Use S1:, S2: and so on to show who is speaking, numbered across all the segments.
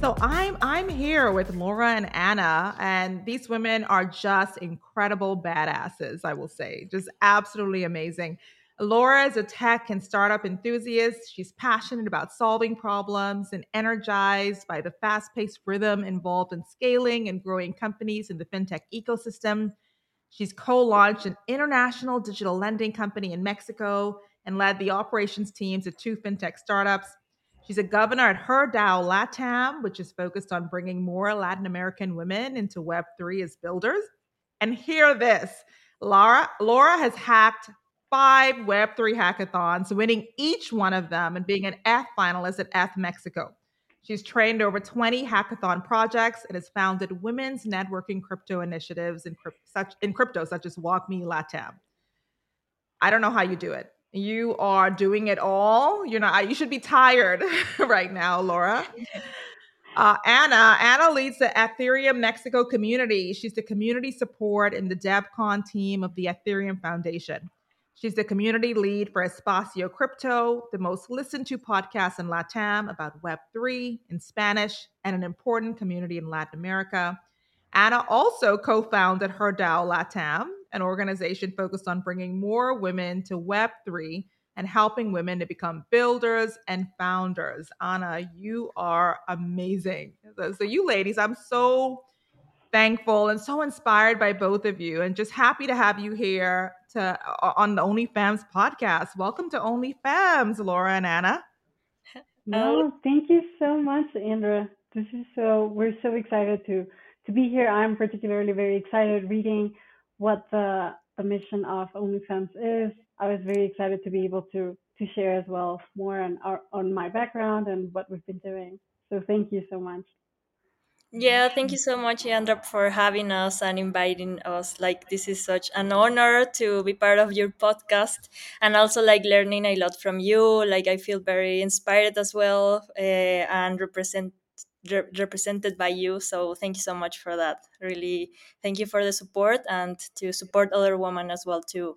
S1: So I'm I'm here with Laura and Anna, and these women are just incredible badasses. I will say, just absolutely amazing. Laura is a tech and startup enthusiast. She's passionate about solving problems and energized by the fast paced rhythm involved in scaling and growing companies in the fintech ecosystem. She's co launched an international digital lending company in Mexico and led the operations teams at two fintech startups. She's a governor at Her DAO LATAM, which is focused on bringing more Latin American women into Web3 as builders. And hear this Laura, Laura has hacked five Web3 hackathons, winning each one of them and being an ETH finalist at ETH Mexico. She's trained over 20 hackathon projects and has founded women's networking crypto initiatives in, such, in crypto, such as WAGMI Latam. I don't know how you do it. You are doing it all. You're not. You should be tired right now, Laura. Uh, Anna, Anna leads the Ethereum Mexico community. She's the community support in the DevCon team of the Ethereum Foundation. She's the community lead for Espacio Crypto, the most listened to podcast in LATAM about Web3 in Spanish and an important community in Latin America. Anna also co founded Her DAO LATAM, an organization focused on bringing more women to Web3 and helping women to become builders and founders. Anna, you are amazing. So, so you ladies, I'm so thankful and so inspired by both of you and just happy to have you here to on the OnlyFems podcast. Welcome to OnlyFems, Laura and Anna.
S2: No, oh, thank you so much, Andra. This is so we're so excited to to be here. I'm particularly very excited reading what the the mission of OnlyFems is. I was very excited to be able to to share as well more on our on my background and what we've been doing. So thank you so much.
S3: Yeah, thank you so much, Andra, for having us and inviting us. Like, this is such an honor to be part of your podcast and also like learning a lot from you. Like, I feel very inspired as well uh, and represent re- represented by you. So, thank you so much for that. Really, thank you for the support and to support other women as well to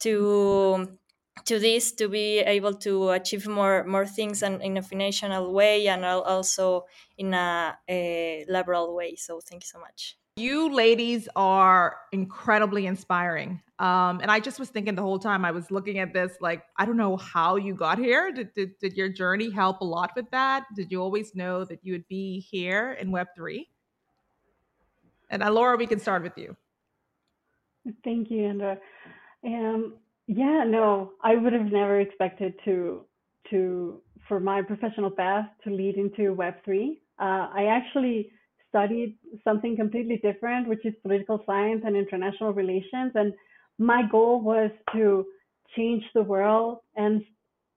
S3: to to this to be able to achieve more more things and in a financial way and also in a, a liberal way so thank you so much
S1: you ladies are incredibly inspiring. Um, and i just was thinking the whole time i was looking at this like i don't know how you got here. Did, did, did your journey help a lot with that? Did you always know that you would be here in web3 and uh, laura we can start with you.
S2: Thank you andra um, yeah, no, I would have never expected to to for my professional path to lead into Web3. Uh, I actually studied something completely different, which is political science and international relations. And my goal was to change the world and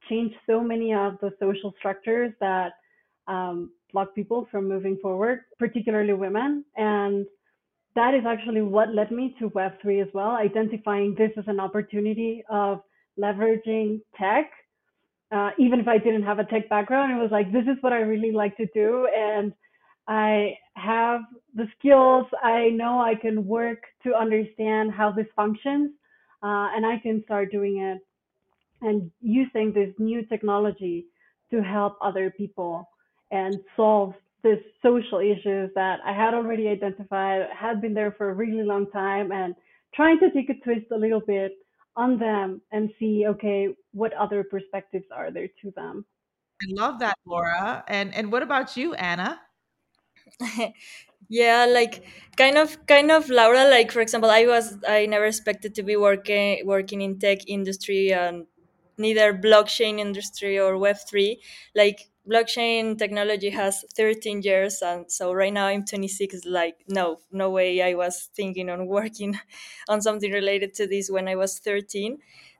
S2: change so many of the social structures that um, block people from moving forward, particularly women. And that is actually what led me to Web3 as well, identifying this as an opportunity of leveraging tech. Uh, even if I didn't have a tech background, it was like, this is what I really like to do. And I have the skills. I know I can work to understand how this functions, uh, and I can start doing it and using this new technology to help other people and solve this social issues that I had already identified, had been there for a really long time, and trying to take a twist a little bit on them and see, okay, what other perspectives are there to them.
S1: I love that, Laura. And and what about you, Anna?
S3: yeah like kind of kind of laura like for example i was i never expected to be working working in tech industry and neither blockchain industry or web3 like blockchain technology has 13 years and so right now i'm 26 like no no way i was thinking on working on something related to this when i was 13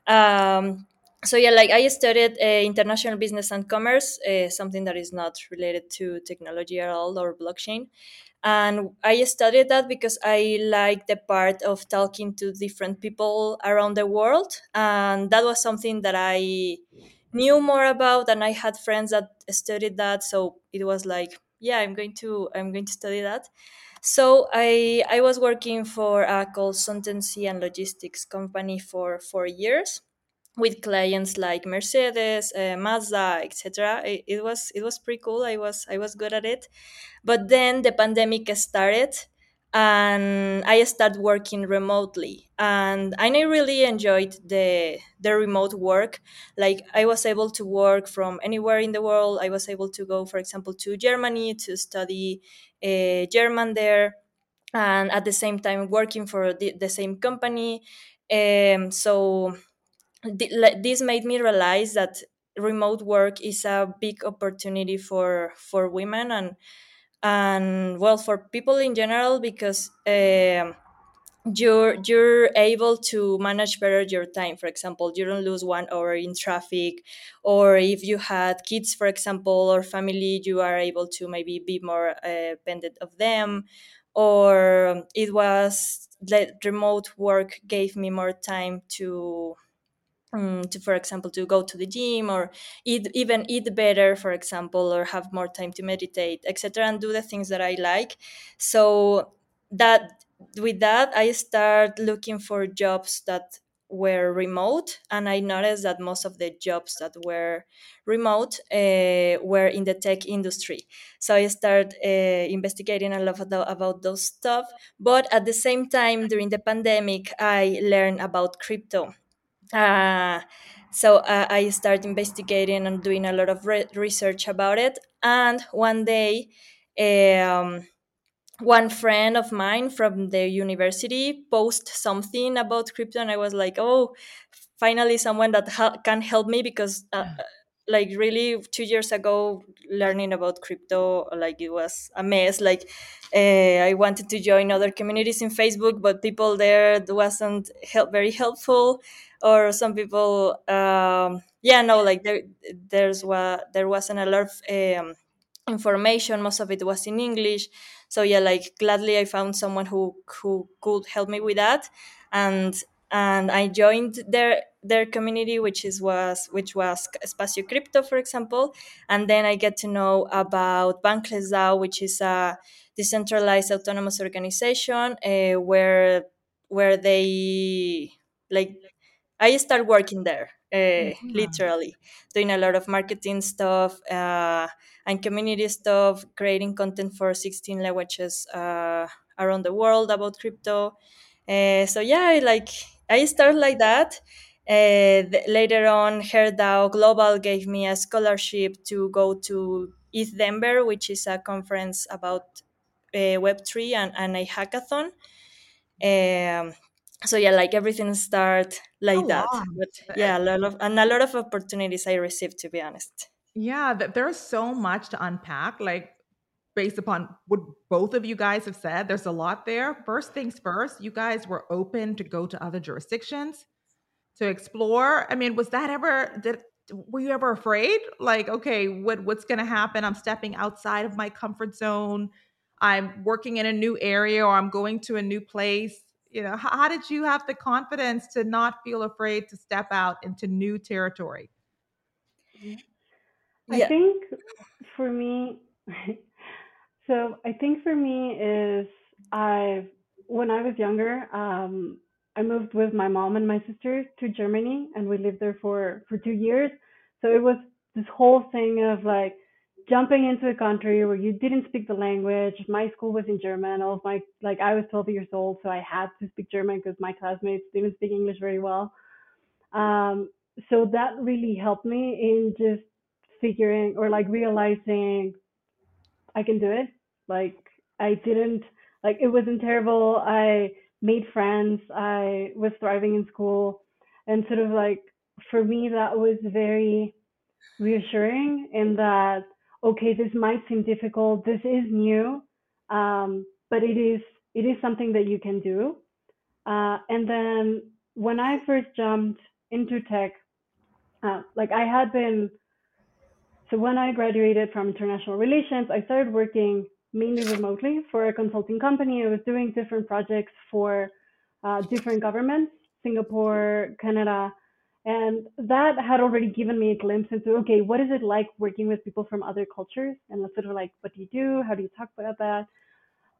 S3: um, so yeah like i studied uh, international business and commerce uh, something that is not related to technology at all or blockchain. And i studied that because i like the part of talking to different people around the world and that was something that i knew more about and i had friends that studied that. So it was like yeah i'm going to i'm going to study that. So i i was working for a consultancy and logistics company for four years with clients like Mercedes, uh, Mazda, etc. It, it was it was pretty cool. I was I was good at it, but then the pandemic started, and I started working remotely, and I really enjoyed the the remote work. Like I was able to work from anywhere in the world. I was able to go, for example, to Germany to study uh, German there, and at the same time working for the, the same company. Um, so this made me realize that remote work is a big opportunity for for women and and well for people in general because um, you're you're able to manage better your time. For example you don't lose one hour in traffic or if you had kids for example or family you are able to maybe be more uh, dependent of them or it was that remote work gave me more time to um, to for example to go to the gym or eat even eat better for example or have more time to meditate etc and do the things that i like. So that with that i start looking for jobs that were remote and i noticed that most of the jobs that were remote uh, were in the tech industry. So i started uh, investigating a lot about those stuff but at the same time during the pandemic i learned about crypto uh, so uh, I started investigating and doing a lot of re- research about it. And one day, um, one friend of mine from the university posted something about crypto, and I was like, "Oh, finally, someone that ha- can help me!" Because, uh, like, really, two years ago, learning about crypto, like, it was a mess. Like, uh, I wanted to join other communities in Facebook, but people there wasn't help- very helpful or some people um, yeah no like there there's what there wasn't a lot of um, information. Most of it was in english. So yeah like gladly i found someone who who could help me with that. And and i joined their their community which is was which was espacio crypto for example. And then i get to know about bankless which is a decentralized autonomous organization uh, where where they like I started working there, uh, mm-hmm. literally doing a lot of marketing stuff uh, and community stuff, creating content for 16 languages uh, around the world about crypto. Uh, so yeah, I, like I started like that. Uh, later on, HerDAO Global gave me a scholarship to go to ETH Denver, which is a conference about uh, Web3 and, and a hackathon. Um, so yeah like everything start like that but yeah uh, a lot of and a lot of opportunities i received to be honest.
S1: Yeah there's so much to unpack like based upon what both of you guys have said there's a lot there. First things first you guys were open to go to other jurisdictions to explore. I mean was that ever did were you ever afraid? Like okay what what's going to happen? I'm stepping outside of my comfort zone. I'm working in a new area or i'm going to a new place you know how, how did you have the confidence to not feel afraid to step out into new territory
S2: i yeah. think for me so i think for me is i when i was younger um, i moved with my mom and my sister to germany and we lived there for for two years so it was this whole thing of like jumping into a country where you didn't speak the language. My school was in German. All of my like I was 12 years old, so I had to speak German because my classmates didn't speak English very well. Um, so that really helped me in just figuring or like realizing I can do it. Like I didn't like it wasn't terrible. I made friends. I was thriving in school, and sort of like for me that was very reassuring in that okay, this might seem difficult, this is new, um, but it is it is something that you can do. Uh, and then when I first jumped into tech, uh, like I had been, so when I graduated from international relations, I started working mainly remotely for a consulting company. I was doing different projects for uh, different governments, Singapore, Canada, and that had already given me a glimpse into, okay, what is it like working with people from other cultures? And sort of like, what do you do? How do you talk about that?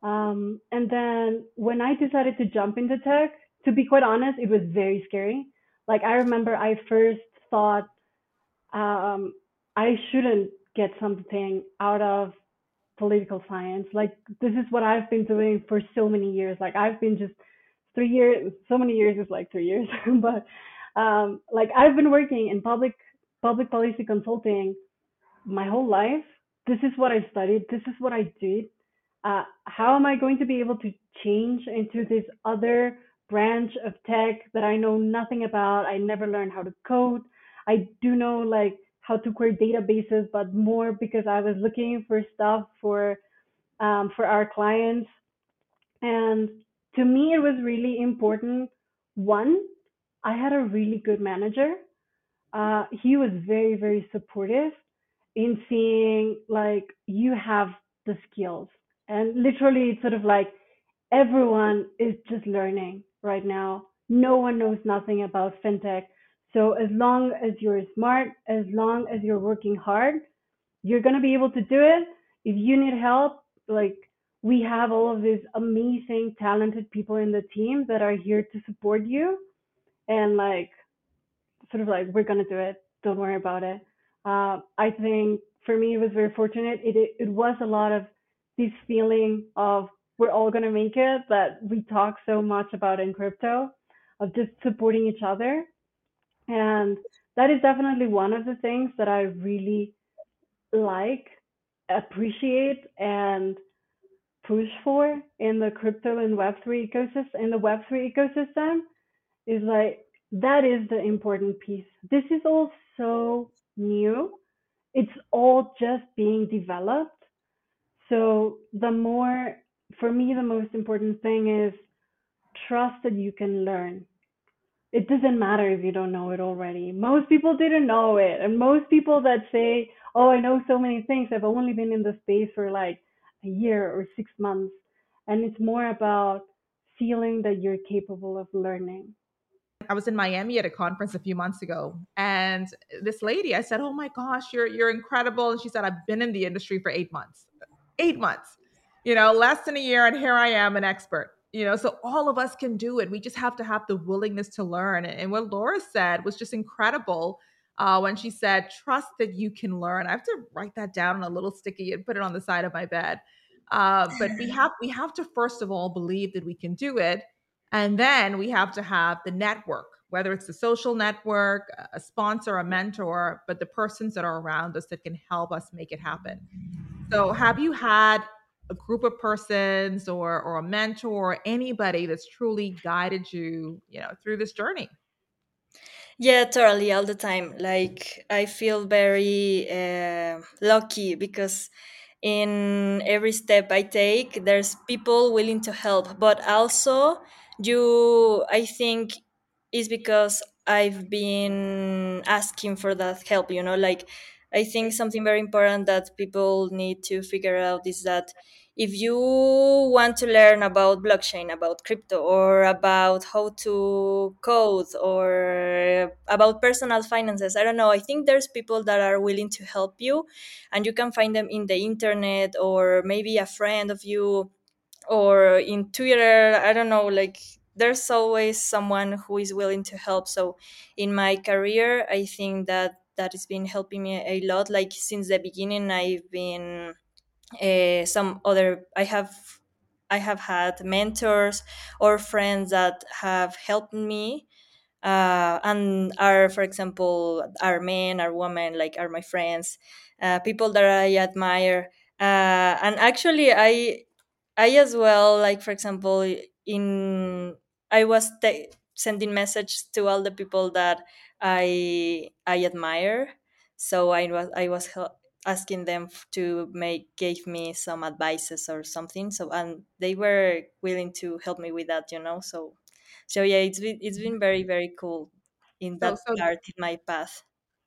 S2: Um, and then when I decided to jump into tech, to be quite honest, it was very scary. like I remember I first thought um, I shouldn't get something out of political science. Like this is what I've been doing for so many years. Like I've been just three years. So many years is like three years, but um, like I've been working in public public policy consulting my whole life. This is what I studied. This is what I did. Uh, how am I going to be able to change into this other branch of tech that I know nothing about? I never learned how to code. I do know like how to query databases, but more because I was looking for stuff for um, for our clients. And to me, it was really important. One, I had a really good manager. Uh, he was very, very supportive in seeing like you have the skills. And literally, it's sort of like everyone is just learning right now. No one knows nothing about fintech. So as long as you're smart, as long as you're working hard, you're going to be able to do it. If you need help, like we have all of these amazing, talented people in the team that are here to support you. And like, sort of like, we're to do it. Don't worry about it. Uh, I think for me, it was very fortunate. It, it, it was a lot of this feeling of we're all to make it that we talk so much about in crypto of just supporting each other and that is definitely one of the things that I really like, appreciate, and push for in the crypto and Web3 ecosystem. In the Web3 ecosystem, is like that is the important piece. This is all so new. It's all just being developed. So the more, for me, the most important thing is trust that you can learn it doesn't matter if you don't know it already. Most people didn't know it. And most people that say, oh, I know so many things, I've only been in the space for like a year or six months. And it's more about feeling that you're capable of learning.
S1: I was in Miami at a conference a few months ago, and this lady, I said, "Oh my gosh, you're you're incredible," and she said, "I've been in the industry for eight months, eight months, you know, less than a year, and here I am, an expert." you know so all of us can do it we just have to have the willingness to learn and what laura said was just incredible uh, when she said trust that you can learn i have to write that down on a little sticky and put it on the side of my bed uh, but we have we have to first of all believe that we can do it and then we have to have the network whether it's a social network a sponsor a mentor but the persons that are around us that can help us make it happen. So have you had a group of persons or or a mentor or anybody that's truly guided you you know through this journey?
S3: Yeah totally all the time. Like i feel very uh, lucky because in every step i take there's people willing to help but also you i think is because i've been asking for that help you know like i think something very important that people need to figure out is that if you want to learn about blockchain, about crypto, or about how to code, or about personal finances, I don't know. I think there's people that are willing to help you, and you can find them in the internet, or maybe a friend of you, or in Twitter. I don't know. Like, there's always someone who is willing to help. So, in my career, I think that that has been helping me a lot. Like, since the beginning, I've been uh, some other i have i have had mentors or friends that have helped me uh, and are for example are men are women like are my friends uh, people that i admire uh, and actually i i as well like for example in i was te- sending message to all the people that i i admire. So i was i was asking them to make gave me some advices or something. So and they were willing to help me with that you know? So so yeah it's been it's been very very cool in that so, part in my path.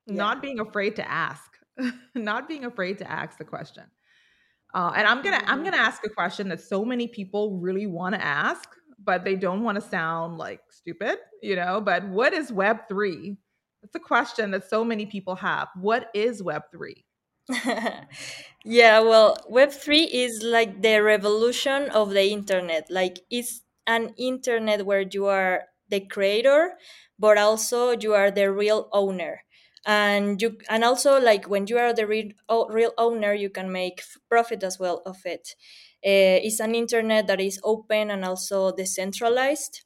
S1: Not yeah. being afraid to ask. Not being afraid to ask the question uh, and i'm gonna i'm mm-hmm. gonna ask a question that so many people really want to ask but they don't want to sound like stupid you know? But what is web 3 it's a question that so many people have. What is web 3
S3: yeah, well, Web3 is like the revolution of the internet. Like, it's an internet where you are the creator but also you are the real owner and you and also like when you are the real, real owner you can make profit as well of it. Uh, it's an internet that is open and also decentralized.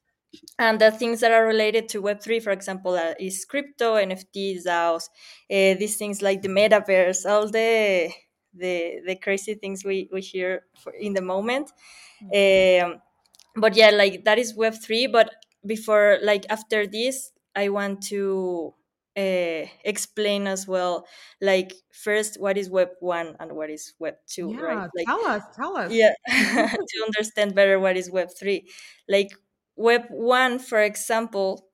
S3: And the things that are related to web3 for example uh, is crypto nfts daos uh, these things like the metaverse all the the the crazy things we we hear for, in the moment. Um, but yeah like that is web3 but before like after this i want to uh, explain as well like first what is web 1 and what is web 2
S1: yeah,
S3: right like
S1: tell us tell us.
S3: yeah to understand better what is web 3 like web 1 for example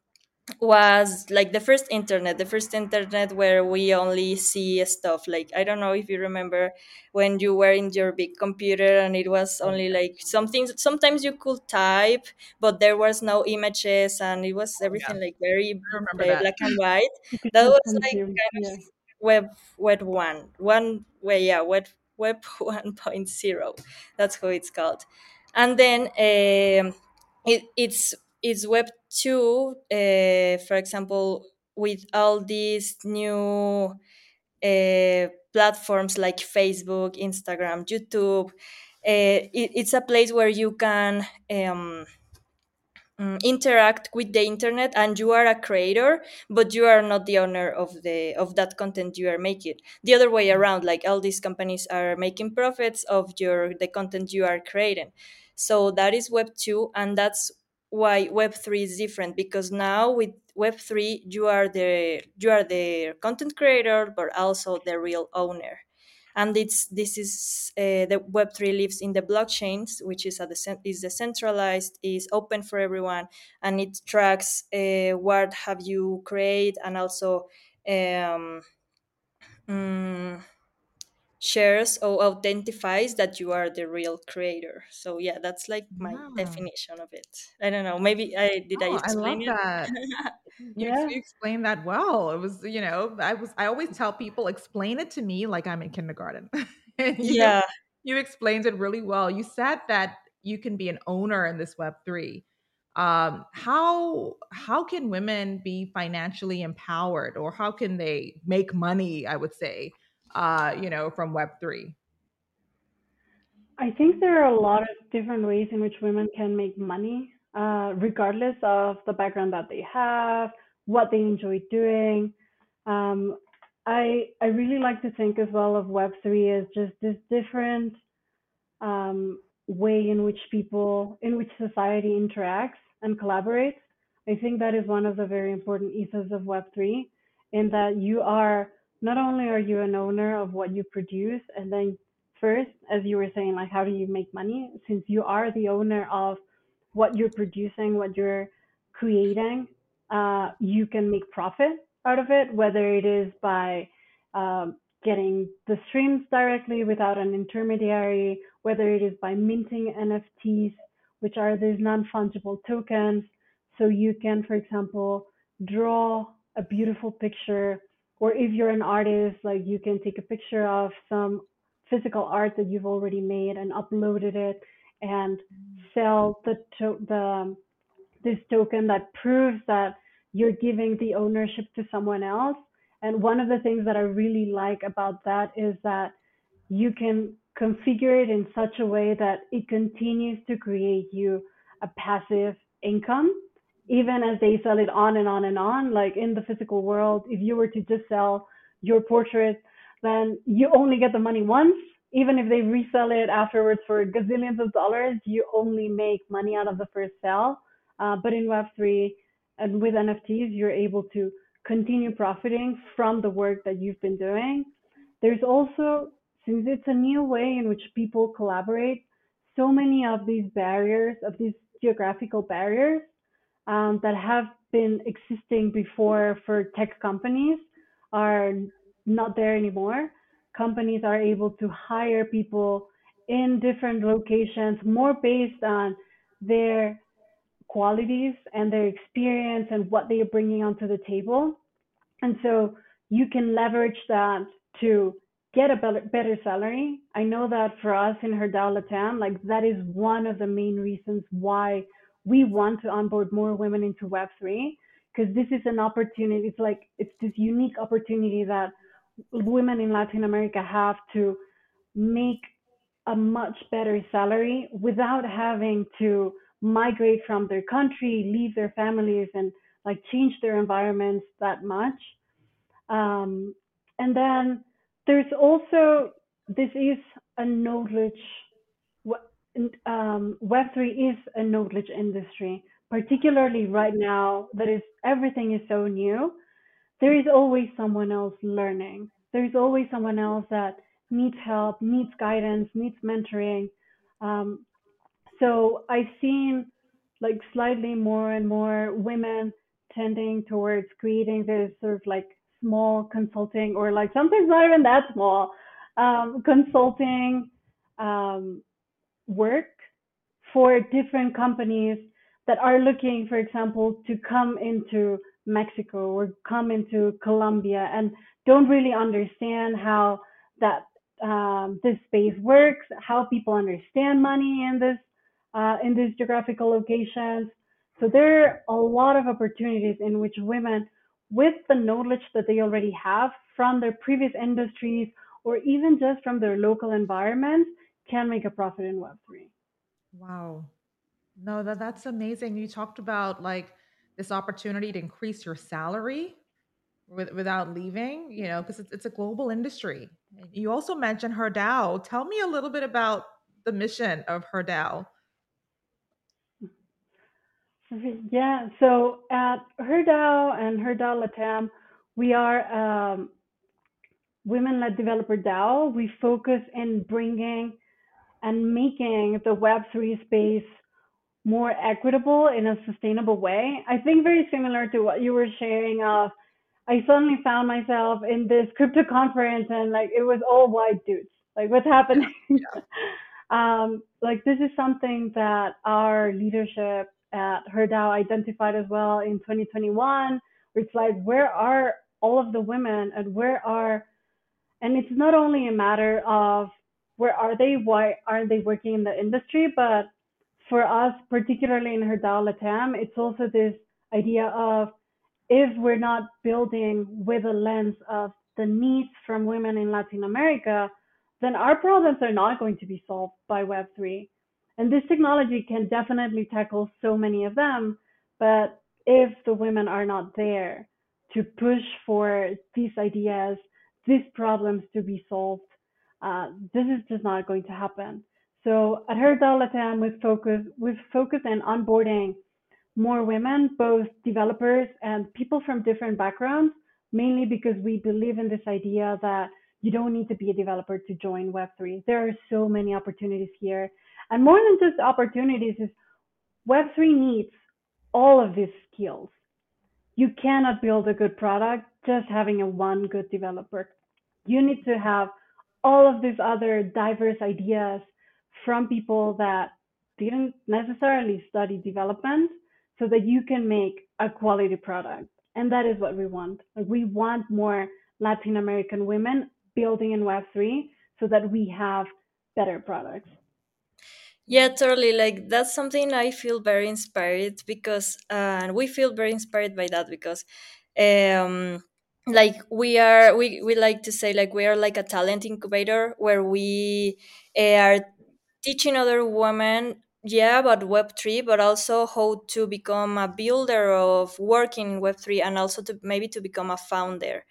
S3: was like the first internet the first internet where we only see stuff. Like i don't know if you remember when you were in your big computer and it was only like something sometimes you could type but there was no images and it was everything yeah. like very uh, black and white. That was like kind yeah. of web web one one way yeah web web 1.0 that's how it's called. And then um, it, it's it's web 2 uh, for example with all these new uh, platforms like facebook instagram youtube uh, it, it's a place where you can um, interact with the internet and you are a creator but you are not the owner of the of that content you are making. The other way around like all these companies are making profits of your the content you are creating. So that is web 2 and that's why web3 is different because now with web3 you are the you are the content creator but also the real owner. And it's this is uh, the web3 lives in the blockchains which is the is decentralized is open for everyone and it tracks uh, what have you created and also um, um, shares or authentifies that you are the real creator so yeah that's like my
S1: Wow.
S3: definition of it i don't know maybe i did i
S1: Oh, I love
S3: explain it
S1: that. You,
S2: Yeah.
S1: you explained that well. It was, you know, I was I always tell people explain it to me like I'm in kindergarten. You
S3: yeah
S1: you explained it really well. You said that you can be an owner in this web 3. Um how how can women be financially empowered or how can they make money, I would say, uh, you know, from web 3?
S2: I think there are a lot of different ways in which women can make money, uh, regardless of the background that they have, what they enjoy doing. Um, I I really like to think as well of Web three as just this different um, way in which people, in which society interacts and collaborates. I think that is one of the very important ethos of Web three, in that you are not only are you an owner of what you produce, and then first, as you were saying, like how do you make money? Since you are the owner of what you're producing, what you're creating, uh, you can make profit out of it, whether it is by um, getting the streams directly without an intermediary, whether it is by minting NFTs, which are these non fungible tokens. So you can, for example, draw a beautiful picture, or if you're an artist, like you can take a picture of some physical art that you've already made and uploaded it and mm. sell the to- the this token that proves that you're giving the ownership to someone else. And one of the things that I really like about that is that you can configure it in such a way that it continues to create you a passive income, even as they sell it on and on and on. Like in the physical world, if you were to just sell your portrait, then you only get the money once. Even if they resell it afterwards for gazillions of dollars, you only make money out of the first sale. Uh, but in Web3 and with NFTs, you're able to continue profiting from the work that you've been doing. There's also, since it's a new way in which people collaborate, so many of these barriers, of these geographical barriers um, that have been existing before for tech companies are not there anymore. Companies are able to hire people in different locations more based on their qualities and their experience and what they are bringing onto the table. And so you can leverage that to get a better, salary. I know that for us in Herdao Latam, like that is one of the main reasons why we want to onboard more women into Web3 because this is an opportunity. It's like it's this unique opportunity that women in Latin America have to make a much better salary without having to migrate from their country, leave their families, and like change their environments that much. Um, and then there's also this is a knowledge. Um, Web3 is a knowledge industry, particularly right now that is everything is so new. There is always someone else learning. There is always someone else that needs help, needs guidance, needs mentoring. Um, so I've seen like slightly more and more women tending towards creating this sort of like small consulting or like sometimes not even that small um, consulting um, work for different companies that are looking, for example, to come into Mexico or come into Colombia and don't really understand how that um, this space works, how people understand money in this uh, in these geographical locations. So there are a lot of opportunities in which women, with the knowledge that they already have from their previous industries or even just from their local environments, can make a profit in Web3.
S1: Wow. No, that that's amazing. You talked about like this opportunity to increase your salary with, without leaving, you know, because it's, it's a global industry. You also mentioned HerDAO. Tell me a little bit about the mission of HerDAO.
S2: Yeah, so at HerDAO and HerDAO Latam, we are um, women-led developer DAO. We focus in bringing and making the Web3 space more equitable in a sustainable way. I think very similar to what you were sharing of I suddenly found myself in this crypto conference and like it was all white dudes. Like what's happening? Yeah. um, like this is something that our leadership at HerDAO identified as well in 2021. Where it's like where are all of the women and where are and it's not only a matter of where are they, why aren't they working in the industry, but for us, particularly in HerDAO Latam, it's also this idea of if we're not building with a lens of the needs from women in Latin America, then our problems are not going to be solved by Web3. And this technology can definitely tackle so many of them. But if the women are not there to push for these ideas, these problems to be solved, uh, this is just not going to happen. So at HerDAO Latam, we've focused, we've on onboarding more women, both developers and people from different backgrounds, mainly because we believe in this idea that you don't need to be a developer to join Web3. There are so many opportunities here. And more than just opportunities is Web3 needs all of these skills. You cannot build a good product just having a one good developer. You need to have all of these other diverse ideas from people that didn't necessarily study development so that you can make a quality product. And that is what we want. Like we want more Latin American women building in Web3 so that we have better products.
S3: Yeah, totally. Like that's something I feel very inspired because, uh, and we feel very inspired by that because, um, like we are, we we like to say like we are like a talent incubator where we are teaching other women yeah about web3 but also how to become a builder of working in web3 and also to maybe to become a founder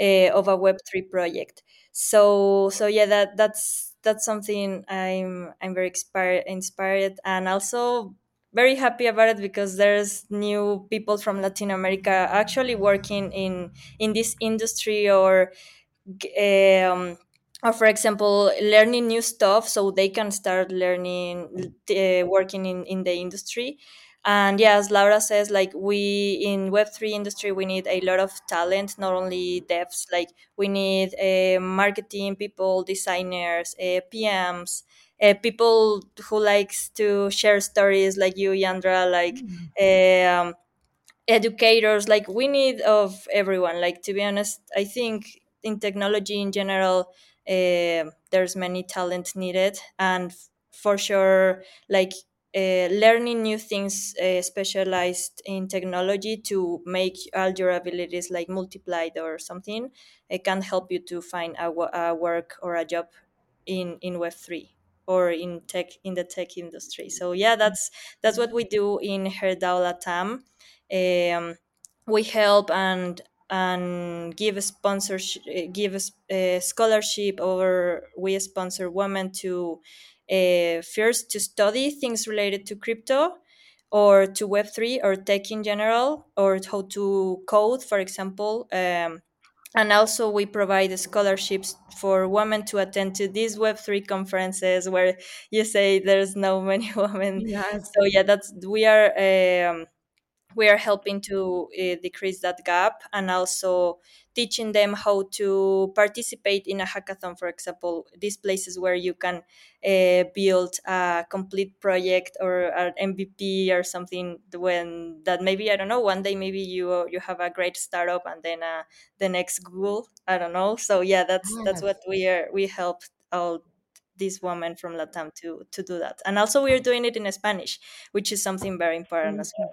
S3: uh, of a web3 project. So so yeah that that's that's something i'm i'm very inspired inspired and also very happy about it because there's new people from latin america actually working in in this industry or um, or for example learning new stuff so they can start learning uh, working in, in the industry. And yeah as laura says like we in web3 industry we need a lot of talent not only devs like we need uh, marketing people designers uh, pms uh, people who likes to share stories like you yandra like mm. um, educators like we need of everyone. Like to be honest i think in technology in general uh, there's many talent needed. And for sure like uh, learning new things uh, specialized in technology to make all your abilities like multiplied or something it can help you to find a, a work or a job in in web3 or in tech in the tech industry. So yeah that's that's what we do in herdao latam. Um, we help and and give a sponsorship give a, a scholarship or we sponsor women to uh, first to study things related to crypto or to web3 or tech in general or how to code for example. Um, and also we provide scholarships for women to attend to these web3 conferences where you say there's no many women
S1: yes.
S3: so yeah that's we are um, we are helping to uh, decrease that gap and also teaching them how to participate in a hackathon for example these places where you can uh, build a complete project or an mvp or something when that maybe i don't know one day maybe you you have a great startup and then uh, the next google i don't know. So yeah that's that's what we are we help all this woman from Latam to to do that. And also we are doing it in Spanish, which is something very important mm, as well.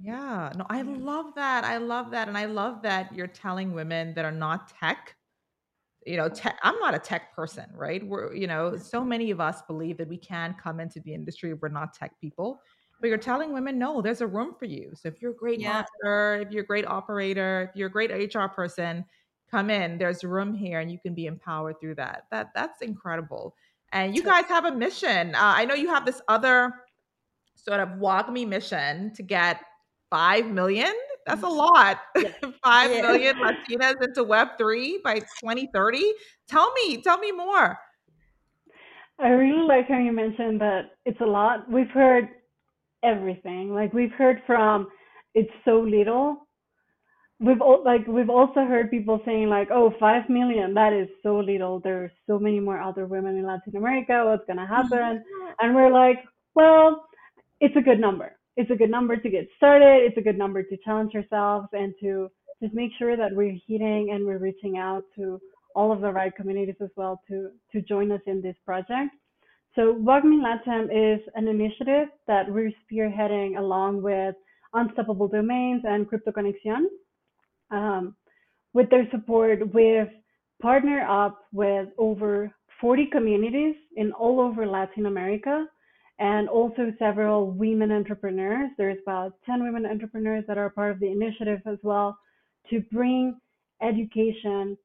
S1: Yeah, no, I love that. I love that, and I love that you're telling women that are not tech. You know, tech, I'm not a tech person, right? We're, you know, so many of us believe that we can come into the industry if we're not tech people. But you're telling women, no, there's a room for you. So if you're a great yeah. marketer, if you're a great operator, if you're a great HR person, come in. There's room here, and you can be empowered through that. That that's incredible. And you guys have a mission. Uh, I know you have this other sort of WAGMI mission to get 5 million. That's a lot. Yeah. Five yeah. million Latinas into Web3 by 2030. Tell me, tell me more.
S2: I really like how you mentioned that it's a lot. We've heard everything. Like we've heard from it's so little we've like we've also heard people saying like oh five million that is so little. There's so many more other women in latin america. What's going to happen? And we're like well it's a good number. It's a good number to get started. It's a good number to challenge ourselves and to just make sure that we're hitting and we're reaching out to all of the right communities as well to to join us in this project. So WAGMI Latam is an initiative that we're spearheading along with Unstoppable Domains and Crypto Conexión um, with their support, we've partnered up with over 40 communities in all over Latin America and also several women entrepreneurs. There's about 10 women entrepreneurs that are part of the initiative as well to bring education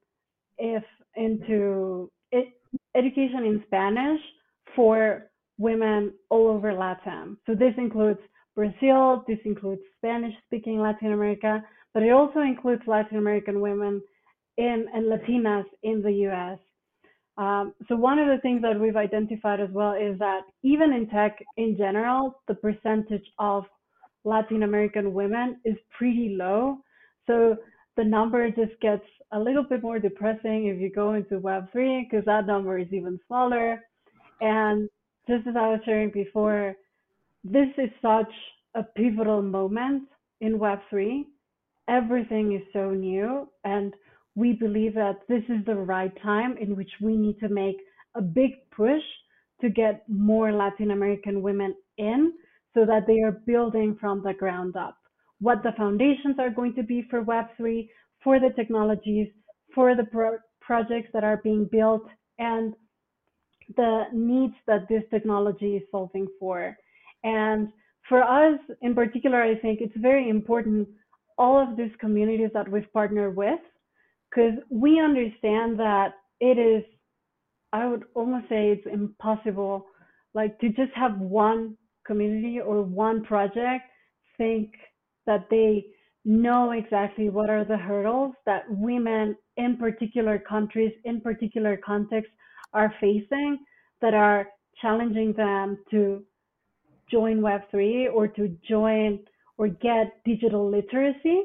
S2: if into it, education in Spanish for women all over Latin. So this includes Brazil, this includes Spanish speaking Latin America, but it also includes Latin American women in, and Latinas in the US. Um, so one of the things that we've identified as well is that even in tech in general, the percentage of Latin American women is pretty low. So the number just gets a little bit more depressing if you go into Web3 because that number is even smaller. And just as I was sharing before, this is such a pivotal moment in Web3 everything is so new and we believe that this is the right time in which we need to make a big push to get more Latin American women in so that they are building from the ground up. What the foundations are going to be for Web3, for the technologies, for the pro- projects that are being built, and the needs that this technology is solving for. And for us in particular, I think it's very important all of these communities that we've partnered with because we understand that it is i would almost say it's impossible like to just have one community or one project think that they know exactly what are the hurdles that women in particular countries in particular contexts are facing that are challenging them to join web3 or to join or get digital literacy.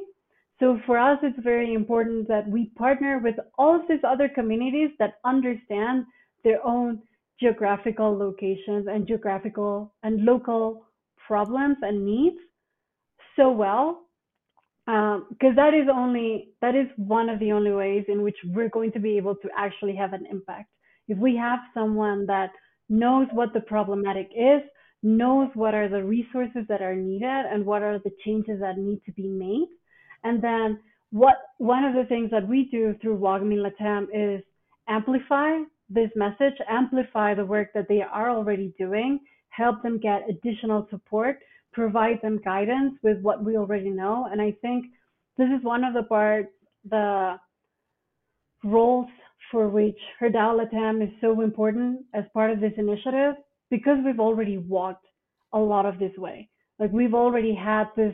S2: So for us, it's very important that we partner with all of these other communities that understand their own geographical locations and geographical and local problems and needs so well because um, that is only that is one of the only ways in which we're going to be able to actually have an impact if we have someone that knows what the problematic is knows what are the resources that are needed and what are the changes that need to be made. And then what one of the things that we do through WAGMI Latam is amplify this message, amplify the work that they are already doing, help them get additional support, provide them guidance with what we already know. And I think this is one of the parts, the roles for which Herdao Latam is so important as part of this initiative because we've already walked a lot of this way. Like we've already had this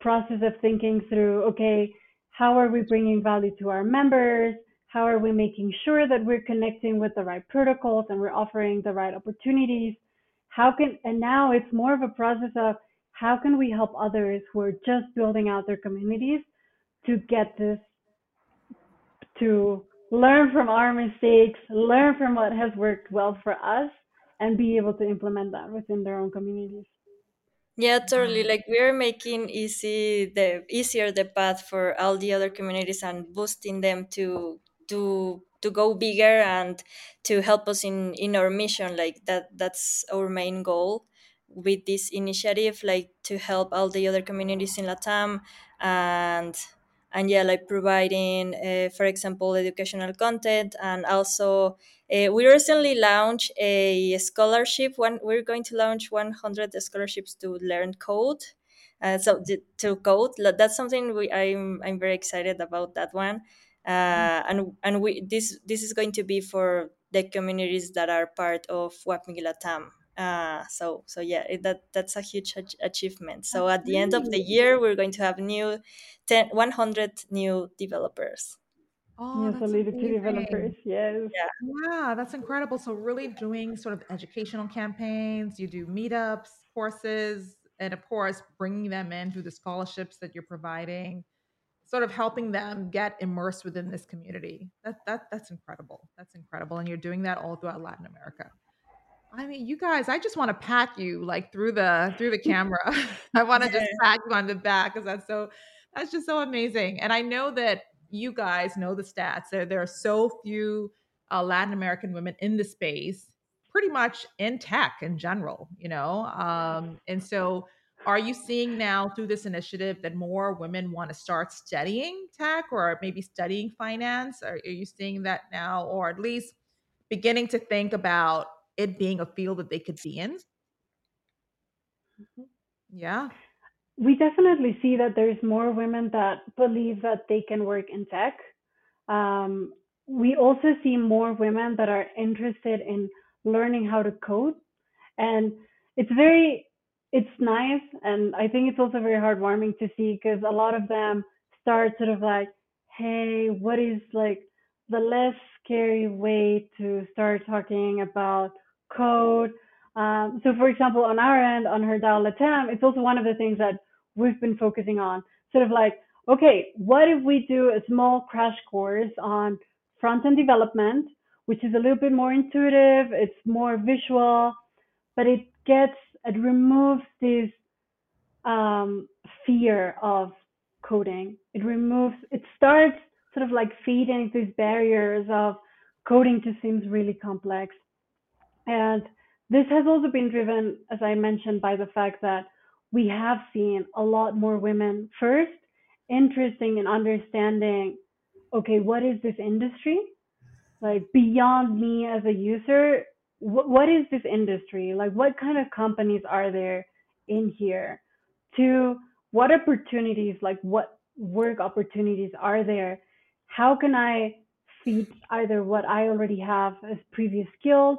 S2: process of thinking through, okay, how are we bringing value to our members? How are we making sure that we're connecting with the right protocols and we're offering the right opportunities? How can, and now it's more of a process of how can we help others who are just building out their communities to get this, to learn from our mistakes, learn from what has worked well for us, and be able to implement that within their own communities.
S3: Yeah, totally. Like we're making easy the easier the path for all the other communities and boosting them to to to go bigger and to help us in in our mission. Like that that's our main goal with this initiative, like to help all the other communities in Latam and and yeah like providing uh, for example educational content and also uh, we recently launched a scholarship one we're going to launch 100 scholarships to learn code. Uh, so to code that's something we i'm i'm very excited about that one. Uh, and and we this this is going to be for the communities that are part of WAGMI Latam uh, so so yeah it, that that's a huge ach- achievement. So at the end of the year we're going to have new 10 100 new developers
S2: oh yeah, solidity developers yes.
S1: Yeah. yeah that's incredible. So really doing sort of educational campaigns you do meetups courses and of course bringing them in through the scholarships that you're providing sort of helping them get immersed within this community. That, that that's incredible. That's incredible and you're doing that all throughout latin america. I mean, you guys, I just want to pat you like through the through the camera. I want to just pat you on the back because that's so that's just so amazing. And I know that you guys know the stats. There, there are so few uh, Latin American women in the space, pretty much in tech in general, you know. Um, and so, are you seeing now through this initiative that more women want to start studying tech or maybe studying finance? Are, are you seeing that now, or at least beginning to think about it being a field that they could be in? Mm-hmm. Yeah.
S2: We definitely see that there's more women that believe that they can work in tech. Um, we also see more women that are interested in learning how to code. And it's very, it's nice. And I think it's also very heartwarming to see because a lot of them start sort of like, hey, what is like the less scary way to start talking about code. Um, so, for example, on our end, on Herdao Latam, it's also one of the things that we've been focusing on. Sort of like, okay, what if we do a small crash course on front end development, which is a little bit more intuitive, it's more visual, but it gets, it removes this um, fear of coding. It removes, it starts sort of like feeding these barriers of coding just seems really complex. And this has also been driven, as I mentioned, by the fact that we have seen a lot more women first interesting in understanding okay, what is this industry? Like beyond me as a user, wh- what is this industry? Like what kind of companies are there in here? To what opportunities, like what work opportunities are there? How can I feed either what I already have as previous skills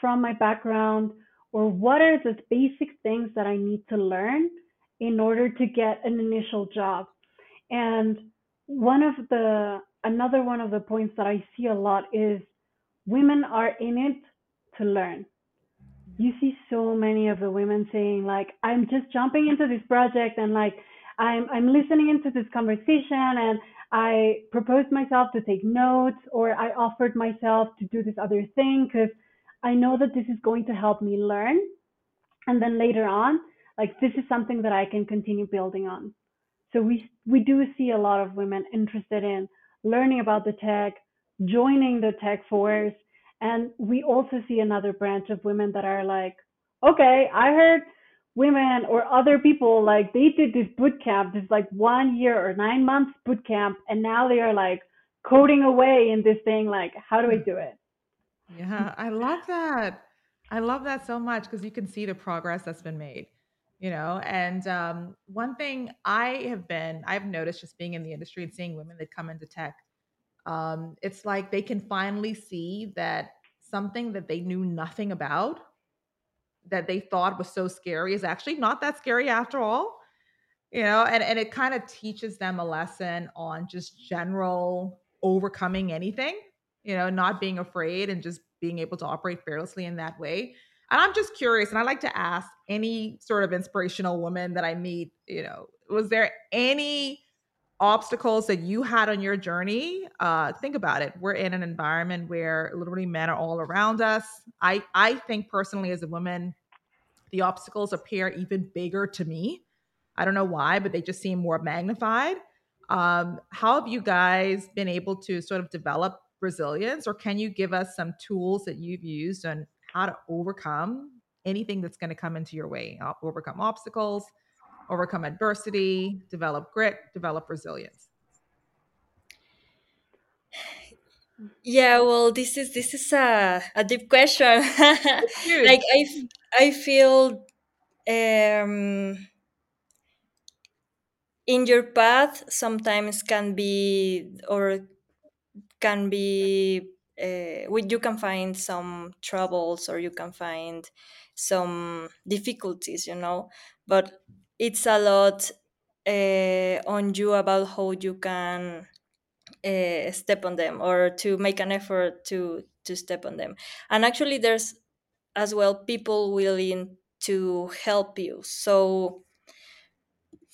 S2: from my background or what are the basic things that I need to learn in order to get an initial job. And one of the another one of the points that I see a lot is women are in it to learn. You see so many of the women saying like I'm just jumping into this project and like I'm I'm listening into this conversation and I proposed myself to take notes or I offered myself to do this other thing because I know that this is going to help me learn. And then later on, like this is something that I can continue building on. So we we do see a lot of women interested in learning about the tech, joining the tech force, and we also see another branch of women that are like, okay, I heard women or other people like they did this boot camp, this like one year or nine months boot camp, and now they are like coding away in this thing. Like, how do I do it?
S1: Yeah, I love that. I love that so much because you can see the progress that's been made, you know. And um, one thing I have been, I've noticed just being in the industry and seeing women that come into tech, um, it's like they can finally see that something that they knew nothing about, that they thought was so scary, is actually not that scary after all. You know, and, and it kind of teaches them a lesson on just general overcoming anything, you know, not being afraid and just being able to operate fearlessly in that way. And I'm just curious, and I like to ask any sort of inspirational woman that I meet, you know, was there any obstacles that you had on your journey? Uh, think about it. We're in an environment where literally men are all around us. I I think personally, as a woman, the obstacles appear even bigger to me. I don't know why, but they just seem more magnified. Um, how have you guys been able to sort of develop resilience, or can you give us some tools that you've used on how to overcome anything that's going to come into your way, overcome obstacles, overcome adversity, develop grit, develop resilience?
S3: Yeah, well, this is this is a, a deep question. like I, I feel um, in your path sometimes can be or can be uh, you can find some troubles or you can find some difficulties you know? But it's a lot uh, on you about how you can uh, step on them or to make an effort to to step on them. And actually there's as well people willing to help you. So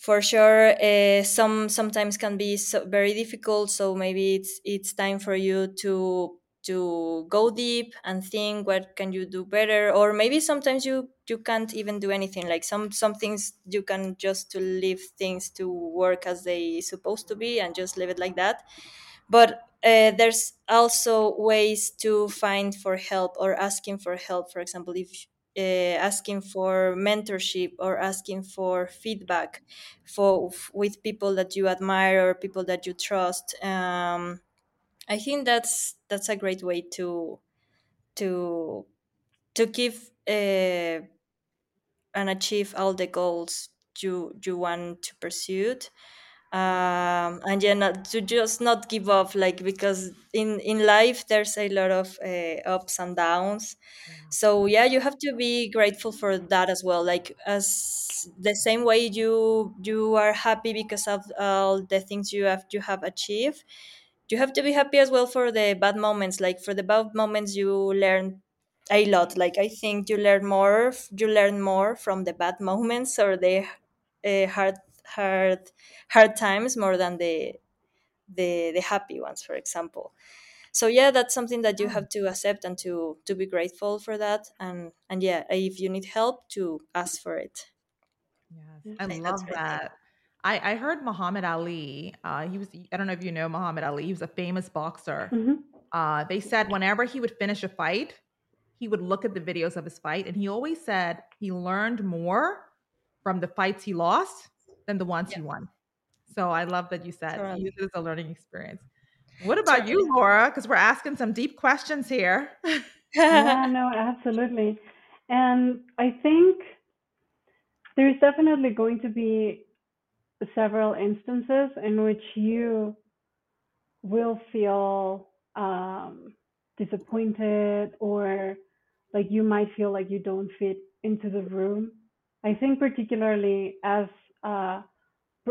S3: for sure uh, some sometimes can be so very difficult so maybe it's it's time for you to to go deep and think what can you do better or maybe sometimes you you can't even do anything. Like some some things you can just to leave things to work as they supposed to be and just leave it like that. But uh, there's also ways to find for help or asking for help. For example if uh, asking for mentorship or asking for feedback for with people that you admire or people that you trust. Um, i think that's that's a great way to to to give uh, and achieve all the goals you you want to pursue um, and yeah not, to just not give up like because in in life there's a lot of uh, ups and downs. So yeah you have to be grateful for that as well. Like as the same way you you are happy because of all the things you have you have achieved you have to be happy as well for the bad moments. Like for the bad moments you learn a lot. Like i think you learn more you learn more from the bad moments or the uh, hard hard hard times more than the the the happy ones for example so yeah that's something that you have to accept and to to be grateful for that and and yeah if you need help to ask for it
S1: yes i, I love that I, I heard Muhammad Ali. Uh, he was I don't know if you know Muhammad Ali. He was a famous boxer. Mm-hmm. Uh, they said whenever he would finish a fight, he would look at the videos of his fight, and he always said he learned more from the fights he lost than the ones yeah. he won. So I love that you said totally. use it as a learning experience. What about totally. you, Laura? Because we're asking some deep questions here.
S2: yeah, no, absolutely. And I think there's definitely going to be several instances in which you will feel um, disappointed or like you might feel like you don't fit into the room. I think particularly as uh,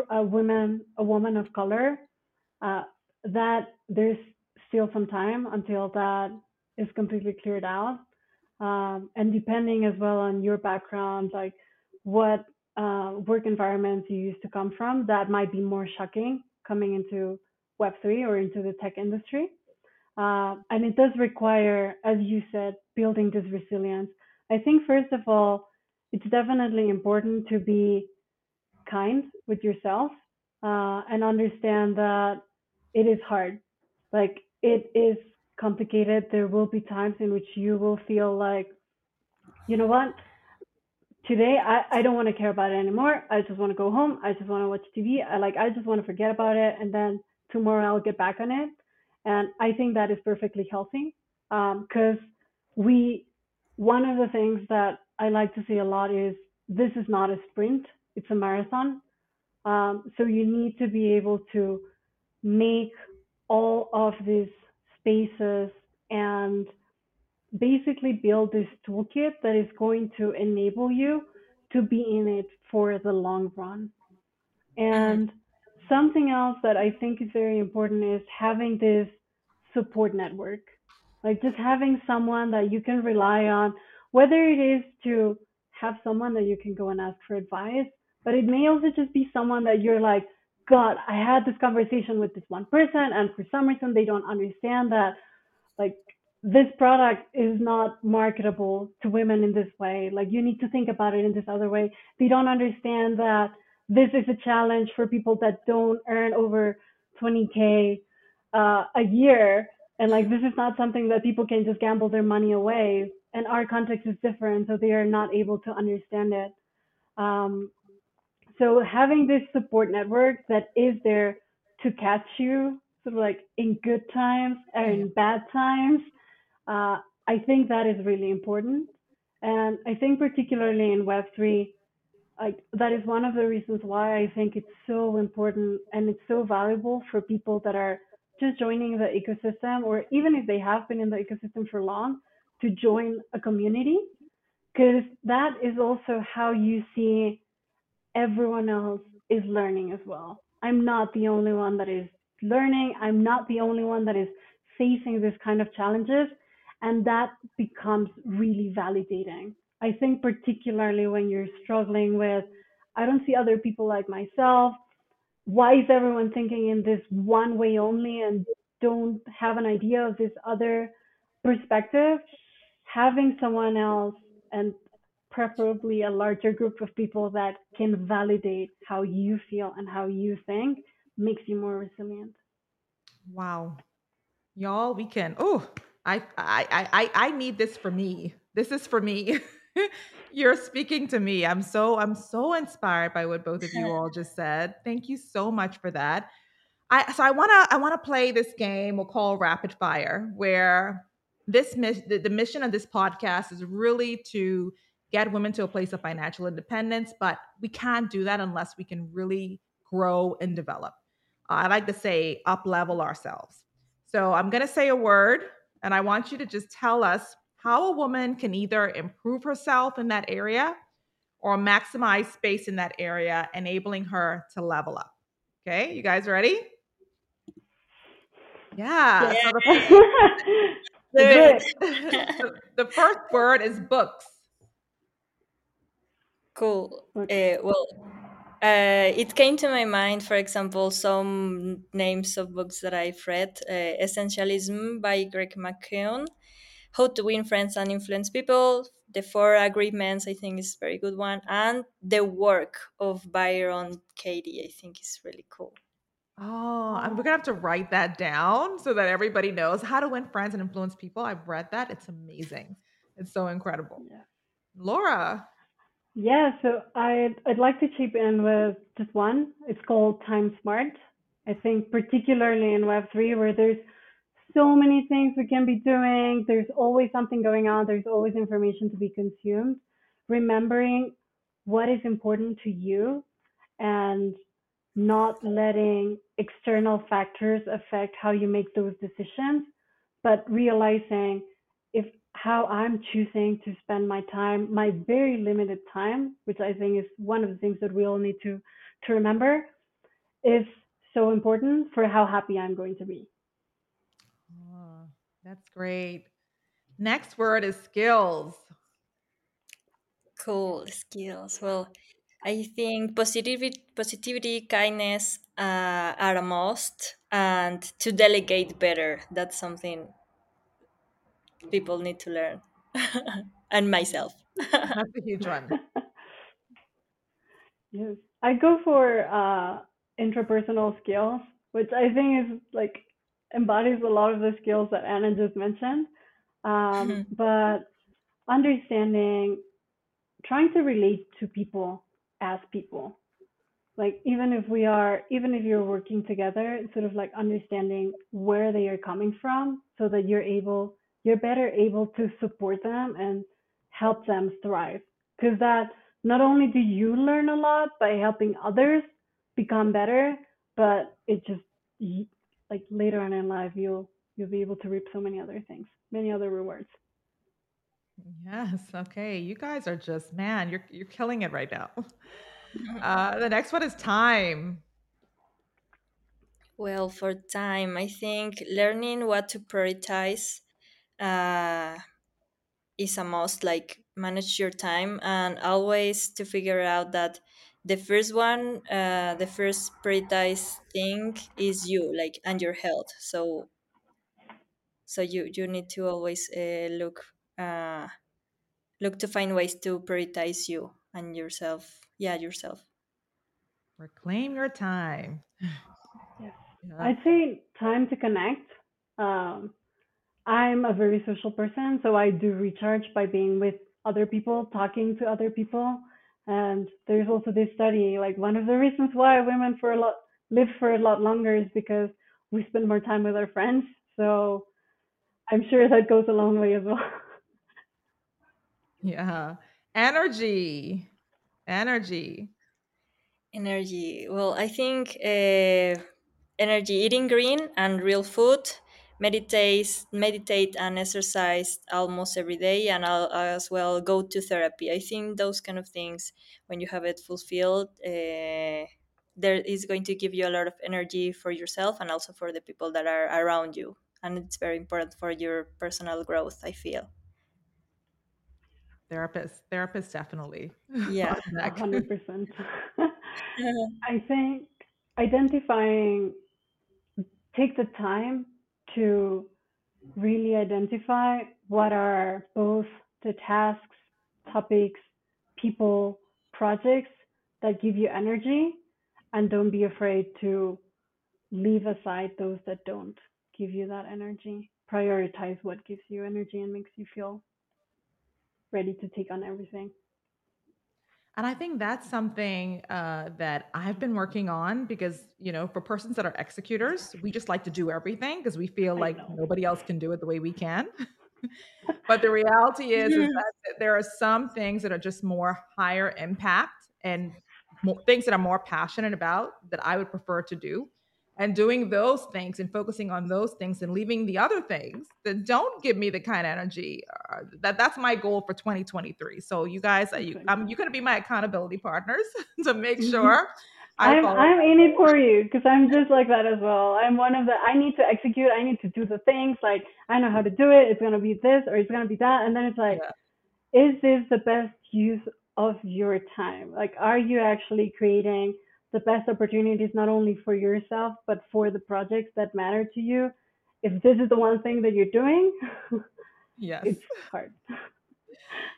S2: a woman, a woman of color, uh, that there's still some time until that is completely cleared out. Um, and depending as well on your background, like what uh, work environments you used to come from, that might be more shocking coming into Web3 or into the tech industry. Uh, and it does require, as you said, building this resilience. I think, first of all, it's definitely important to be kind with yourself uh, and understand that it is hard. Like, it is complicated. There will be times in which you will feel like, you know what? today I, I don't want to care about it anymore. I just want to go home. I just want to watch TV. I like I just want to forget about it and then tomorrow I'll get back on it. And I think that is perfectly healthy. because um, we one of the things that I like to see a lot is this is not a sprint, it's a marathon. Um, so you need to be able to make all of these spaces and basically build this toolkit that is going to enable you to be in it for the long run. And something else that I think is very important is having this support network. Like just having someone that you can rely on, whether it is to have someone that you can go and ask for advice, but it may also just be someone that you're like, God, I had this conversation with this one person, and for some reason they don't understand that, like, this product is not marketable to women in this way. Like, you need to think about it in this other way. They don't understand that this is a challenge for people that don't earn over 20K uh, a year. And like, this is not something that people can just gamble their money away. And our context is different, so they are not able to understand it. Um, so having this support network that is there to catch you sort of like in good times and in bad times, uh, I think that is really important. And I think particularly in Web3, like that is one of the reasons why I think it's so important and it's so valuable for people that are just joining the ecosystem or even if they have been in the ecosystem for long to join a community because that is also how you see everyone else is learning as well. I'm not the only one that is learning. I'm not the only one that is facing this kind of challenges. And that becomes really validating. I think, particularly when you're struggling with, I don't see other people like myself. Why is everyone thinking in this one way only and don't have an idea of this other perspective? Having someone else and preferably a larger group of people that can validate how you feel and how you think makes you more resilient.
S1: Wow. Y'all, we can. Oh, I I I I need this for me. This is for me. You're speaking to me. I'm so I'm so inspired by what both of you all just said. Thank you so much for that. I so I want to I want to play this game we'll call rapid fire where this the, the mission of this podcast is really to get women to a place of financial independence, but we can't do that unless we can really grow and develop. Uh, I like to say up level ourselves. So I'm going to say a word, and I want you to just tell us how a woman can either improve herself in that area or maximize space in that area, enabling her to level up. Okay, you guys ready? Yeah.
S3: Yeah.
S1: So the, the first word is books.
S3: Cool. Uh, well, uh, it came to my mind, for example, some names of books that I've read uh, Essentialism by Greg McKeown, How to Win Friends and Influence People, The Four Agreements, I think is a very good one, and The Work of Byron Katie, I think is really cool.
S1: Oh, and we're gonna have to write that down so that everybody knows how to win friends and influence people. I've read that; it's amazing. It's so incredible.
S2: Yeah.
S1: Laura,
S2: Yeah, so I'd I'd like to chip in with just one. It's called Time Smart. I think particularly in Web3 where there's so many things we can be doing, there's always something going on, there's always information to be consumed. Remembering what is important to you and not letting external factors affect how you make those decisions, but realizing if how I'm choosing to spend my time, my very limited time, which I think is one of the things that we all need to to remember, is so important for how happy I'm going to be.
S1: oh, that's great. Next word is skills.
S3: Cool skills. Well, I think positivity, positivity, kindness uh, are a must, and to delegate better. That's something people need to learn, and myself.
S1: That's a huge one.
S2: Yes. I go for uh, interpersonal skills, which I think is like embodies a lot of the skills that Ana just mentioned. Um, but understanding trying to relate to people as people like even if we are even if you're working together sort of like understanding where they are coming from so that you're able you're better able to support them and help them thrive because that not only do you learn a lot by helping others become better but it just like later on in life you'll you'll be able to reap so many other things many other rewards
S1: Yes. Okay. You guys are just man, you're you're killing it right now. Uh, the next one is time.
S3: Well, for time, I think learning what to prioritize uh, is a must. Like manage your time and always to figure out that the first one, uh, the first prioritized thing is you, like and your health. So, so you you need to always uh, look uh, look to find ways to prioritize you and yourself. Yeah, yourself.
S1: Reclaim your time.
S2: Yes. Yeah. I'd say time to connect. Um, I'm a very social person, so I do recharge by being with other people, talking to other people. And there's also this study, like one of the reasons why women for a lot live for a lot longer is because we spend more time with our friends. So I'm sure that goes a long way as well.
S1: Yeah. Energy. Energy.
S3: Energy. Well, I think uh, energy eating green and real food, meditate, meditate and exercise almost every day, and I'll as well go to therapy. I think those kind of things, when you have it fulfilled, uh, there is going to give you a lot of energy for yourself and also for the people that are around you, and it's very important for your personal growth. I feel.
S1: Therapist, therapist, definitely.
S3: Yeah,
S2: hundred percent. I think identifying, take the time to really identify what are both the tasks, topics, people, projects that give you energy, and don't be afraid to leave aside those that don't give you that energy. Prioritize what gives you energy and makes you feel ready to take on everything.
S1: And I think that's something uh, that I've been working on because, you know, for persons that are executors, we just like to do everything because we feel like nobody else can do it the way we can. but the reality is, is that there are some things that are just more higher impact and more, things that I'm more passionate about that I would prefer to do and doing those things and focusing on those things and leaving the other things that don't give me the kind of energy uh, that that's my goal for 2023 so you guys are you um, you're going to be my accountability partners to make mm-hmm. sure
S2: I am I'm, I'm in it for you because I'm just like that as well. I'm one of the I need to execute. I need to do the things like I know how to do it. It's gonna be this or it's gonna be that, and then it's like, yeah. is this the best use of your time? Like, are you actually creating the best opportunities not only for yourself but for the projects that matter to you. If this is the one thing that you're doing
S1: yes.
S2: it's hard.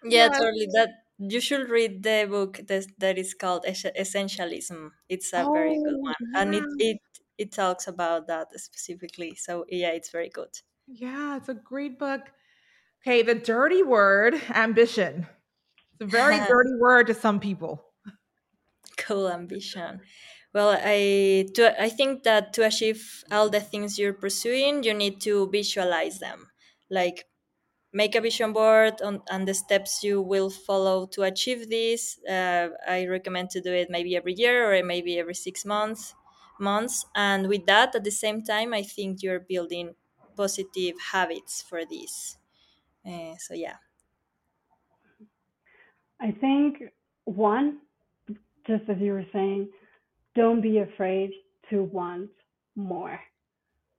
S3: Yeah, totally that you should read the book that, that is called essentialism. It's a oh, very good one yeah. and it, it it talks about that specifically so yeah it's very good.
S1: Yeah it's a great book. Okay the dirty word ambition. It's a very dirty word to some people
S3: cool ambition well i to, i think that to achieve all the things you're pursuing you need to visualize them. Like make a vision board on, the steps you will follow to achieve this. Uh, i recommend to do it maybe every year or maybe every six months months. And with that at the same time i think you're building positive habits for this. Uh, so yeah.
S2: I think one just as you were saying, don't be afraid to want more.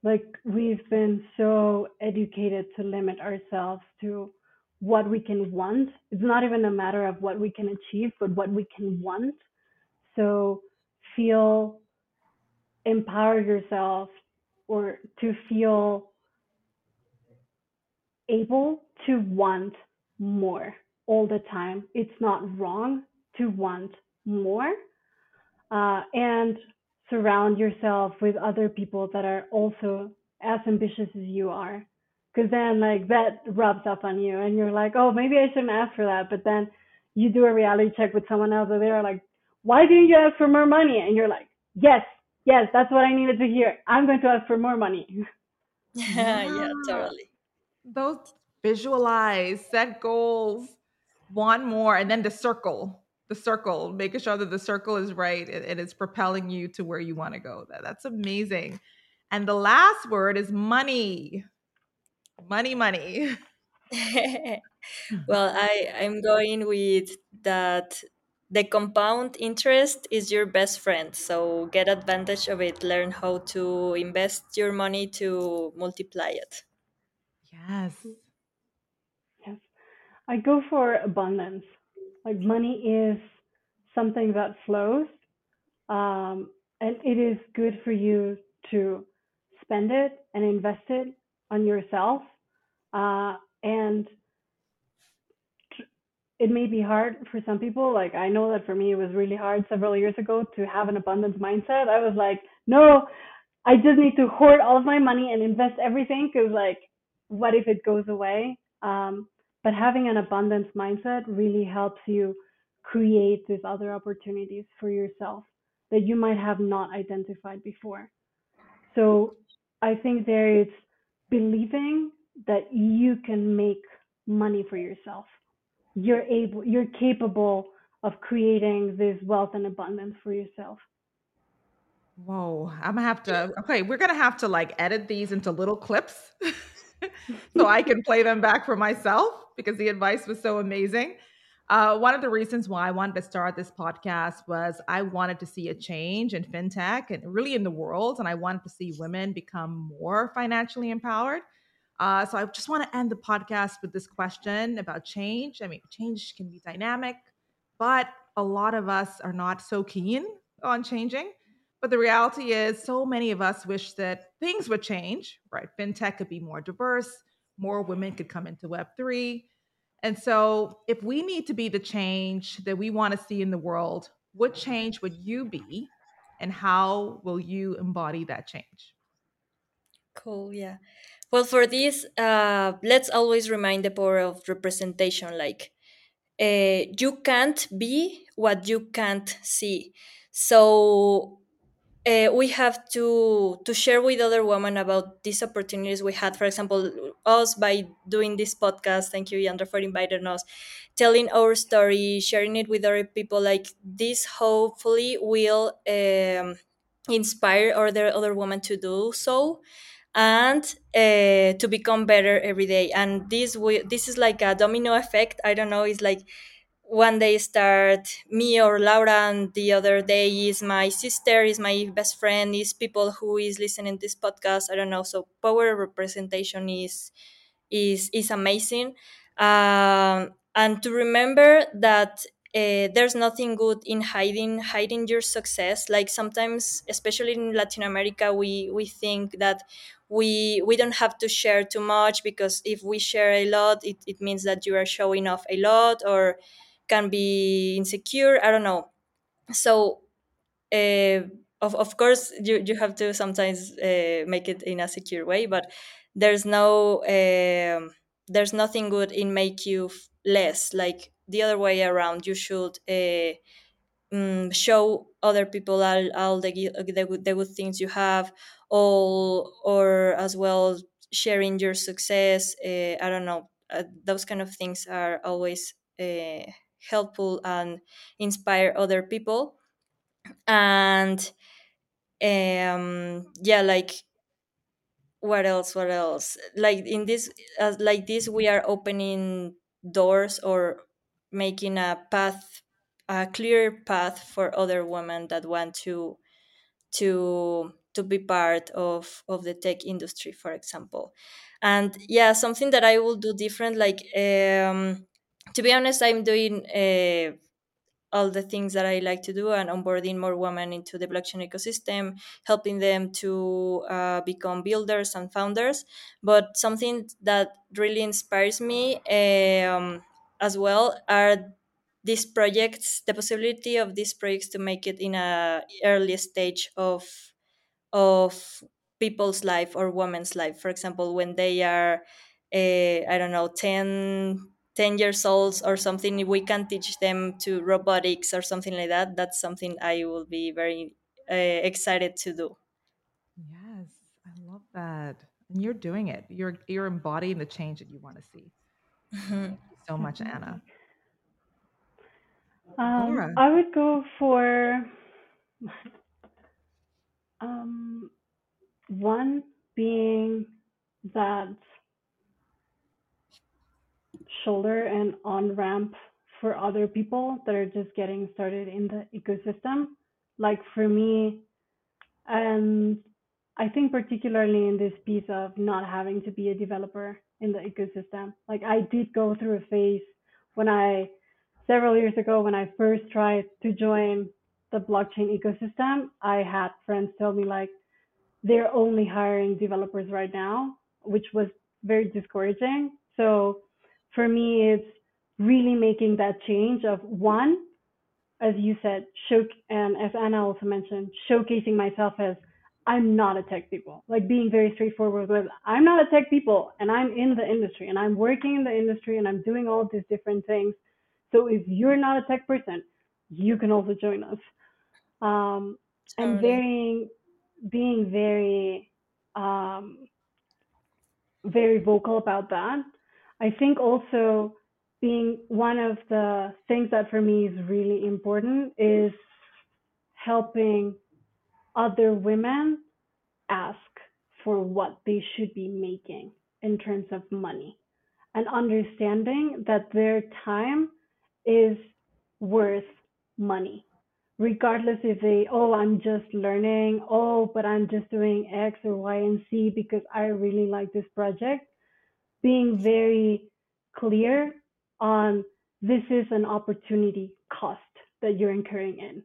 S2: Like we've been so educated to limit ourselves to what we can want. It's not even a matter of what we can achieve, but what we can want. So feel empower yourself or to feel able to want more all the time. It's not wrong to want more uh, and surround yourself with other people that are also as ambitious as you are because then like that rubs up on you and you're like oh maybe i shouldn't ask for that but then you do a reality check with someone else and they're like, why didn't you ask for more money? And you're like, yes, yes, that's what I needed to hear. I'm going to ask for more money.
S3: yeah,
S1: Yeah.
S3: totally.
S1: Those visualize, set goals, want more, and then the circle. The circle, making sure that the circle is right and, and it's propelling you to where you want to go. That, that's amazing. And the last word is money. Money, money.
S3: well, I I'm going with that the compound interest is your best friend. So get advantage of it. Learn how to invest your money to multiply it.
S1: Yes.
S2: Yes. I go for abundance. Like money is something that flows, um, and it is good for you to spend it and invest it on yourself. Uh, and it may be hard for some people. Like I know that for me, it was really hard several years ago to have an abundance mindset. I was like, no, I just need to hoard all of my money and invest everything because, like, what if it goes away? Um, but having an abundance mindset really helps you create these other opportunities for yourself that you might have not identified before. So I think there is believing that you can make money for yourself. You're able, you're capable of creating this wealth and abundance for yourself.
S1: Whoa. I'm gonna have to okay, we're gonna have to like edit these into little clips so I can play them back for myself because the advice was so amazing. Uh, one of the reasons why I wanted to start this podcast was I wanted to see a change in fintech and really in the world, and I wanted to see women become more financially empowered. Uh, so I just want to end the podcast with this question about change. I mean, change can be dynamic, but a lot of us are not so keen on changing. But the reality is, so many of us wish that things would change, right? FinTech could be more diverse, more women could come into Web3. And so, if we need to be the change that we want to see in the world, what change would you be? And how will you embody that change?
S3: Cool, yeah. Well, for this, uh, let's always remind the power of representation. Like, uh, you can't be what you can't see. So uh, we have to to share with other women about these opportunities we had. For example, us by doing this podcast. Thank you, Yandra, for inviting us, telling our story, sharing it with other people. Like this, hopefully, will um, inspire other other women to do so and uh, to become better every day and this we, this is like a domino effect i don't know it's like one day start me or laura and the other day is my sister is my best friend is people who is listening this podcast i don't know so power representation is is is amazing. Um, and to remember that uh, there's nothing good in hiding hiding your success. Like sometimes especially in latin america we we think that we we don't have to share too much because if we share a lot it, it means that you are showing off a lot or can be insecure i don't know. So uh, of, of course you, you have to sometimes uh, make it in a secure way but there's no um there's nothing good in make you less. Like the other way around you should uh, mm, show other people all, all the, the, good- the good things you have all or as well sharing your success uh, i don't know. Uh, those kind of things are always uh, helpful and inspire other people. And um yeah like what else what else? Like in this uh, like this we are opening doors or making a path a clear path for other women that want to to to be part of of the tech industry for example. And yeah something that i will do different like um to be honest i'm doing uh, all the things that I like to do and onboarding more women into the blockchain ecosystem, helping them to uh, become builders and founders. But something that really inspires me um, as well are these projects, the possibility of these projects to make it in a early stage of of people's life or women's life. For example, when they are, uh, I don't know, 10 10 years old or something we can teach them to robotics or something like that that's something i will be very uh, excited to do.
S1: Yes i love that. And you're doing it. You're you're embodying the change that you want to see thank you so much ana.
S2: Um, i would go for um, one being that shoulder and on ramp for other people that are just getting started in the ecosystem. Like for me, and I think particularly in this piece of not having to be a developer in the ecosystem. Like I did go through a phase when I several years ago when I first tried to join the blockchain ecosystem, I had friends tell me like they're only hiring developers right now, which was very discouraging. So for me, it's really making that change of one, as you said, show, and as Ana also mentioned, showcasing myself as I'm not a tech people, like being very straightforward with I'm not a tech people and I'm in the industry and I'm working in the industry and I'm doing all these different things. So if you're not a tech person, you can also join us. Um, and very, being very, um, very vocal about that I think also being one of the things that for me is really important is helping other women ask for what they should be making in terms of money and understanding that their time is worth money regardless if they oh i'm just learning. Oh but i'm just doing x or y and z because i really like this project being very clear on this is an opportunity cost that you're incurring in.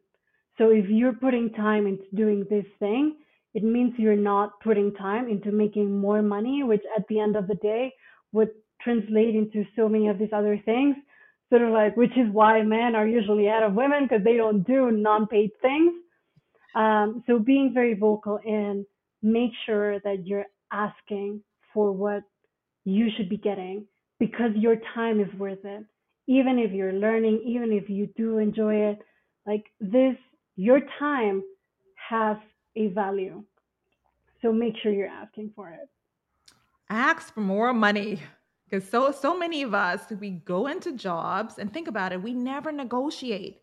S2: So if you're putting time into doing this thing, it means you're not putting time into making more money, which at the end of the day would translate into so many of these other things. Sort of like, which is why men are usually ahead of women because they don't do non-paid things. Um, so being very vocal and make sure that you're asking for what you should be getting because your time is worth it. Even if you're learning, even if you do enjoy it, like this, your time has a value. So make sure you're asking for it.
S1: Ask for more money. Because so so many of us we go into jobs and think about it, we never negotiate.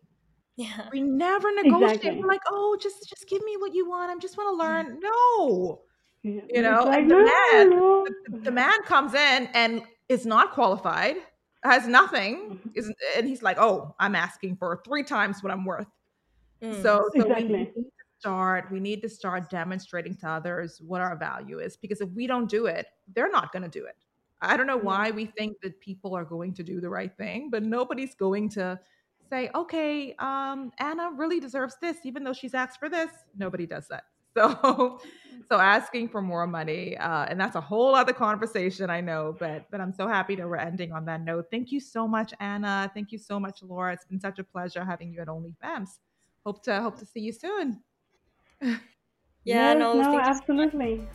S3: Yeah.
S1: We never negotiate. Exactly. We're like, oh, just just give me what you want. I just want to learn. No. You know, like, the, man, the, the, man comes in and is not qualified, has nothing, mm-hmm. is, and he's like, "Oh, I'm asking for three times what I'm worth." Mm, so, so exactly. we need to start. We need to start demonstrating to others what our value is, because if we don't do it, they're not going to do it. I don't know why we think that people are going to do the right thing, but nobody's going to say, "Okay, um, Ana really deserves this, even though she's asked for this." Nobody does that. So, so asking for more money, uh, and that's a whole other conversation, I know. But, but I'm so happy that we're ending on that note. Thank you so much, Ana. Thank you so much, Laura. It's been such a pleasure having you at OnlyFems. Hope to hope to see you soon.
S3: yeah, no,
S2: no absolutely.